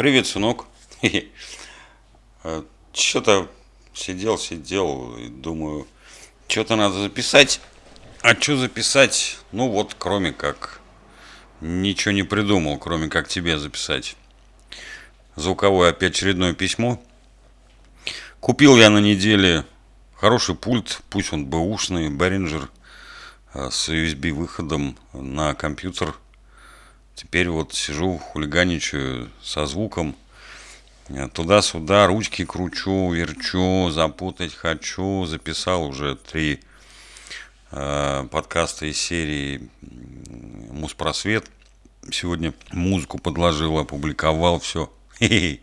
Привет, сынок. Что-то сидел, сидел и думаю, что-то надо записать. А что записать? Ну вот, кроме как, ничего не придумал, кроме как тебе записать. Звуковое опять очередное письмо. Купил я на неделе хороший пульт, пусть он бэушный, Behringer а, с USB выходом на компьютер – Теперь вот сижу, хулиганичаю со звуком. Туда-сюда ручки кручу, верчу, запутать хочу. Записал уже три э, подкаста из серии Муспросвет. Сегодня музыку подложил, опубликовал все.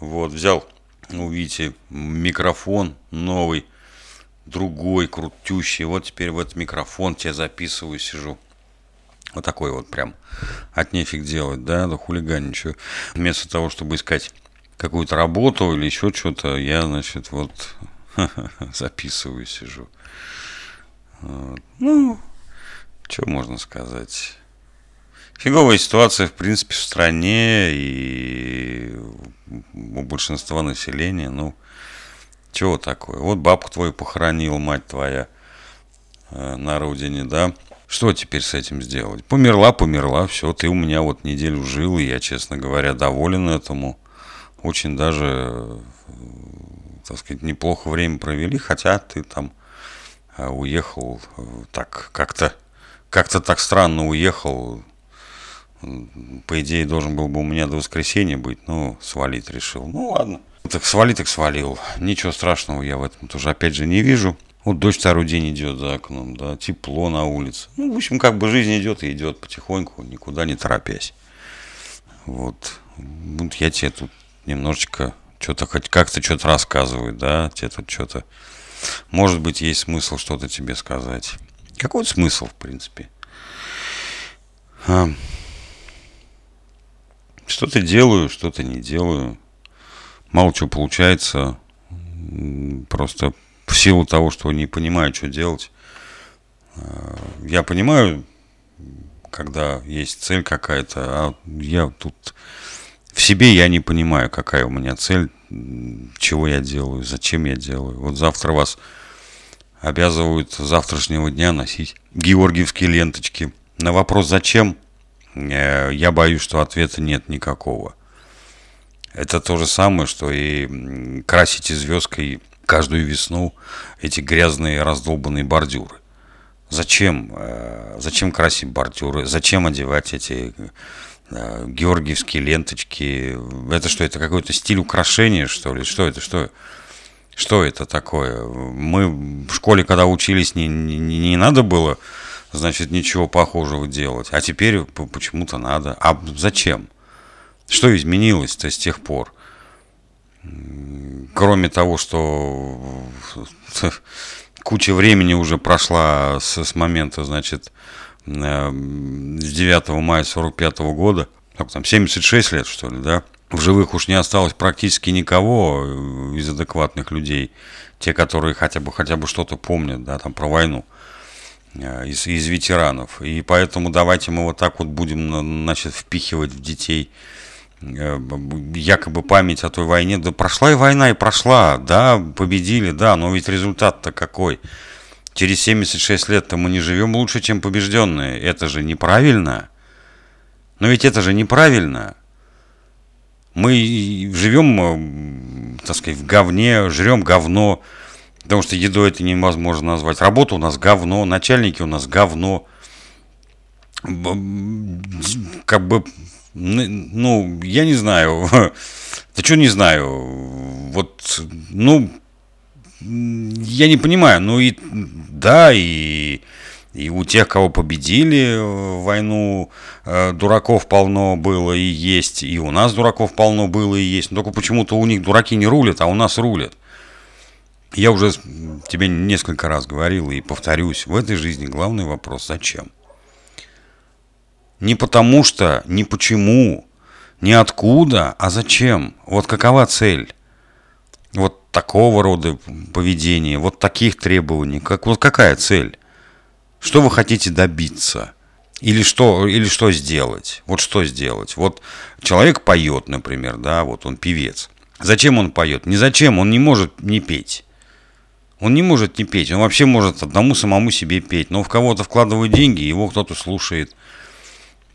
Вот, взял у Вити микрофон новый, другой, крутющий. Вот теперь в этот микрофон тебе записываю, сижу. Вот такой вот прям от нефиг делать, да, да хулиганничаю. Вместо того, чтобы искать какую-то работу или еще что-то, я, значит, вот записываю, сижу. Вот. Ну, что можно сказать? Фиговая ситуация, в принципе, в стране и у большинства населения. Ну, чего такое? Вот бабку твою похоронил, мать твоя э, на родине, да? Что теперь с этим сделать? Померла, померла, все, ты у меня вот неделю жил, и я, честно говоря, доволен этому. Очень даже, так сказать, неплохо время провели, хотя ты там э, уехал э, так как-то, как-то так странно уехал. По идее, должен был бы у меня до воскресенья быть, но свалить решил. Ну ладно. Так свали, так свалил. Ничего страшного я в этом тоже опять же не вижу. Вот дождь второй день идет за окном, да, тепло на улице. Ну, в общем, как бы жизнь идет и идет потихоньку, никуда не торопясь. Вот. Вот я тебе тут немножечко что-то хоть как-то что-то рассказываю, да, тебе тут что-то... Может быть, есть смысл что-то тебе сказать. Какой смысл, в принципе? А. Что-то делаю, что-то не делаю. Мало чего получается. Просто в силу того, что не понимаю, что делать. Э, я понимаю, когда есть цель какая-то, а я тут в себе я не понимаю, какая у меня цель, чего я делаю, зачем я делаю. Вот завтра вас обязывают с завтрашнего дня носить георгиевские ленточки. На вопрос «зачем?» э, я боюсь, что ответа нет никакого. Это то же самое, что и красите звездкой каждую весну эти грязные раздолбанные бордюры. Зачем, э, зачем красить бордюры? Зачем одевать эти э, георгиевские ленточки? Это что, это какой-то стиль украшения, что ли? Что это, что, что это такое? Мы в школе, когда учились, не, не, не надо было, значит, ничего похожего делать. А теперь почему-то надо. А зачем? Что изменилось-то с тех пор? Кроме того, что куча времени уже прошла с, с момента, значит, э, с 9 мая 45 года, как там, 76 лет, что ли, да? В живых уж не осталось практически никого э, из адекватных людей, те, которые хотя бы, хотя бы что-то помнят, да, там, про войну э, из, из ветеранов. И поэтому давайте мы вот так вот будем, значит, впихивать в детей якобы память о той войне. Да прошла и война, и прошла. Да, победили, да, но ведь результат-то какой? Через 76 лет-то мы не живем лучше, чем побежденные. Это же неправильно. Но ведь это же неправильно. Мы живем, так сказать, в говне, жрем говно, потому что едой это невозможно назвать. Работа у нас говно, начальники у нас говно. Как бы ну, я не знаю. Да что не знаю? Вот, ну, я не понимаю. Ну и да, и, и у тех, кого победили войну, э, дураков полно было и есть. И у нас дураков полно было и есть. Но только почему-то у них дураки не рулят, а у нас рулят. Я уже тебе несколько раз говорил и повторюсь, в этой жизни главный вопрос – зачем? Не потому что, не почему, не откуда, а зачем. Вот какова цель? Вот такого рода поведения, вот таких требований. Как, вот какая цель? Что вы хотите добиться? Или что, или что сделать? Вот что сделать? Вот человек поет, например, да, вот он певец. Зачем он поет? Не зачем, он не может не петь. Он не может не петь, он вообще может одному самому себе петь. Но в кого-то вкладывают деньги, его кто-то слушает.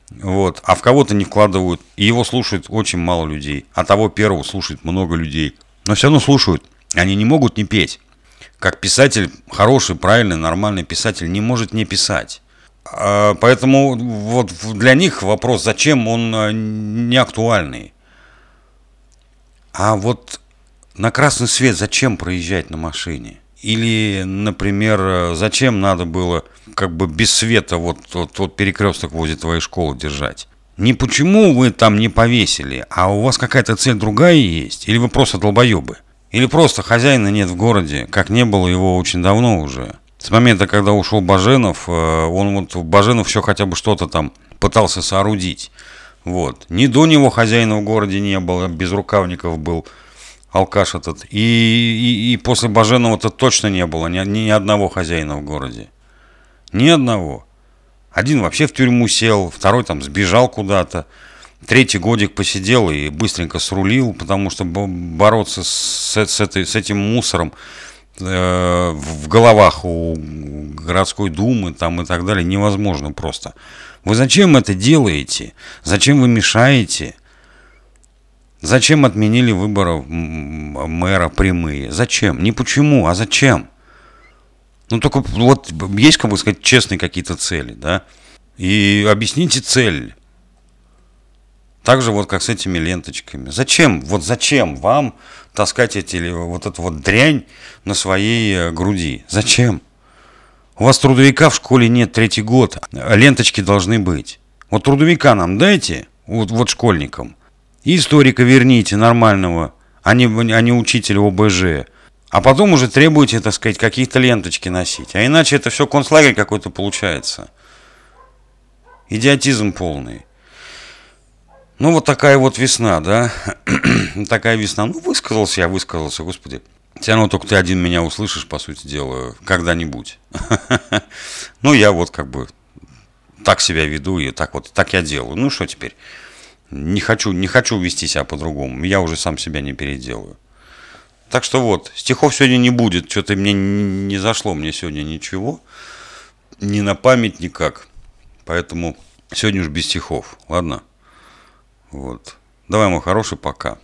Вот. А в кого-то не вкладывают, и его слушают очень мало людей. А того первого слушает много людей. Но все равно слушают. Они не могут не петь. Как писатель, хороший, правильный, нормальный писатель не может не писать. А, поэтому вот для них вопрос, зачем он а, не актуальный. А вот на красный свет зачем проезжать на машине? Или, например, зачем надо было как бы без света вот тот вот перекресток возле твоей школы держать? Не почему вы там не повесили, а у вас какая-то цель другая есть? Или вы просто долбоебы? Или просто хозяина нет в городе, как не было его очень давно уже? С момента, когда ушел Баженов, э, он вот Баженов все хотя бы что-то там пытался соорудить. Вот. Ни до него хозяина в городе не было, без рукавников был алкаш этот. И, и, и после Баженова-то точно не было ни, ни одного хозяина в городе. Ни одного. Один вообще в тюрьму сел, второй там сбежал куда-то. Третий годик посидел и быстренько срулил, потому что бороться с, с, этой, с этим мусором Э, в головах у городской думы там и так далее невозможно просто. Вы зачем это делаете? Зачем вы мешаете? Зачем отменили выборы мэра прямые? Зачем? Не почему, а зачем? Ну только вот есть, как бы сказать, честные какие-то цели, да? И объясните цель. Так же вот как с этими ленточками. Зачем? Вот зачем вам таскать эти, вот эту вот дрянь на своей э, груди? Зачем? У вас трудовика в школе нет третий год, ленточки должны быть. Вот трудовика нам дайте, вот, вот школьникам. И историка верните нормального, а не, а не учителя ОБЖ. А потом уже требуйте, так сказать, какие-то ленточки носить. А иначе это все концлагерь какой-то получается. Идиотизм полный. Ну, вот такая вот весна, да? такая весна. Ну, высказался я, высказался, господи. Все равно только ты один меня услышишь, по сути дела, когда-нибудь. ну, я вот как бы так себя веду и так вот, так я делаю. Ну, что теперь? Не хочу, не хочу вести себя по-другому. Я уже сам себя не переделаю. Так что вот, стихов сегодня не будет. Что-то мне не зашло мне сегодня ничего. Ни на память, никак. Поэтому сегодня уж без стихов. Ладно? Вот. Давай, мой хороший, пока.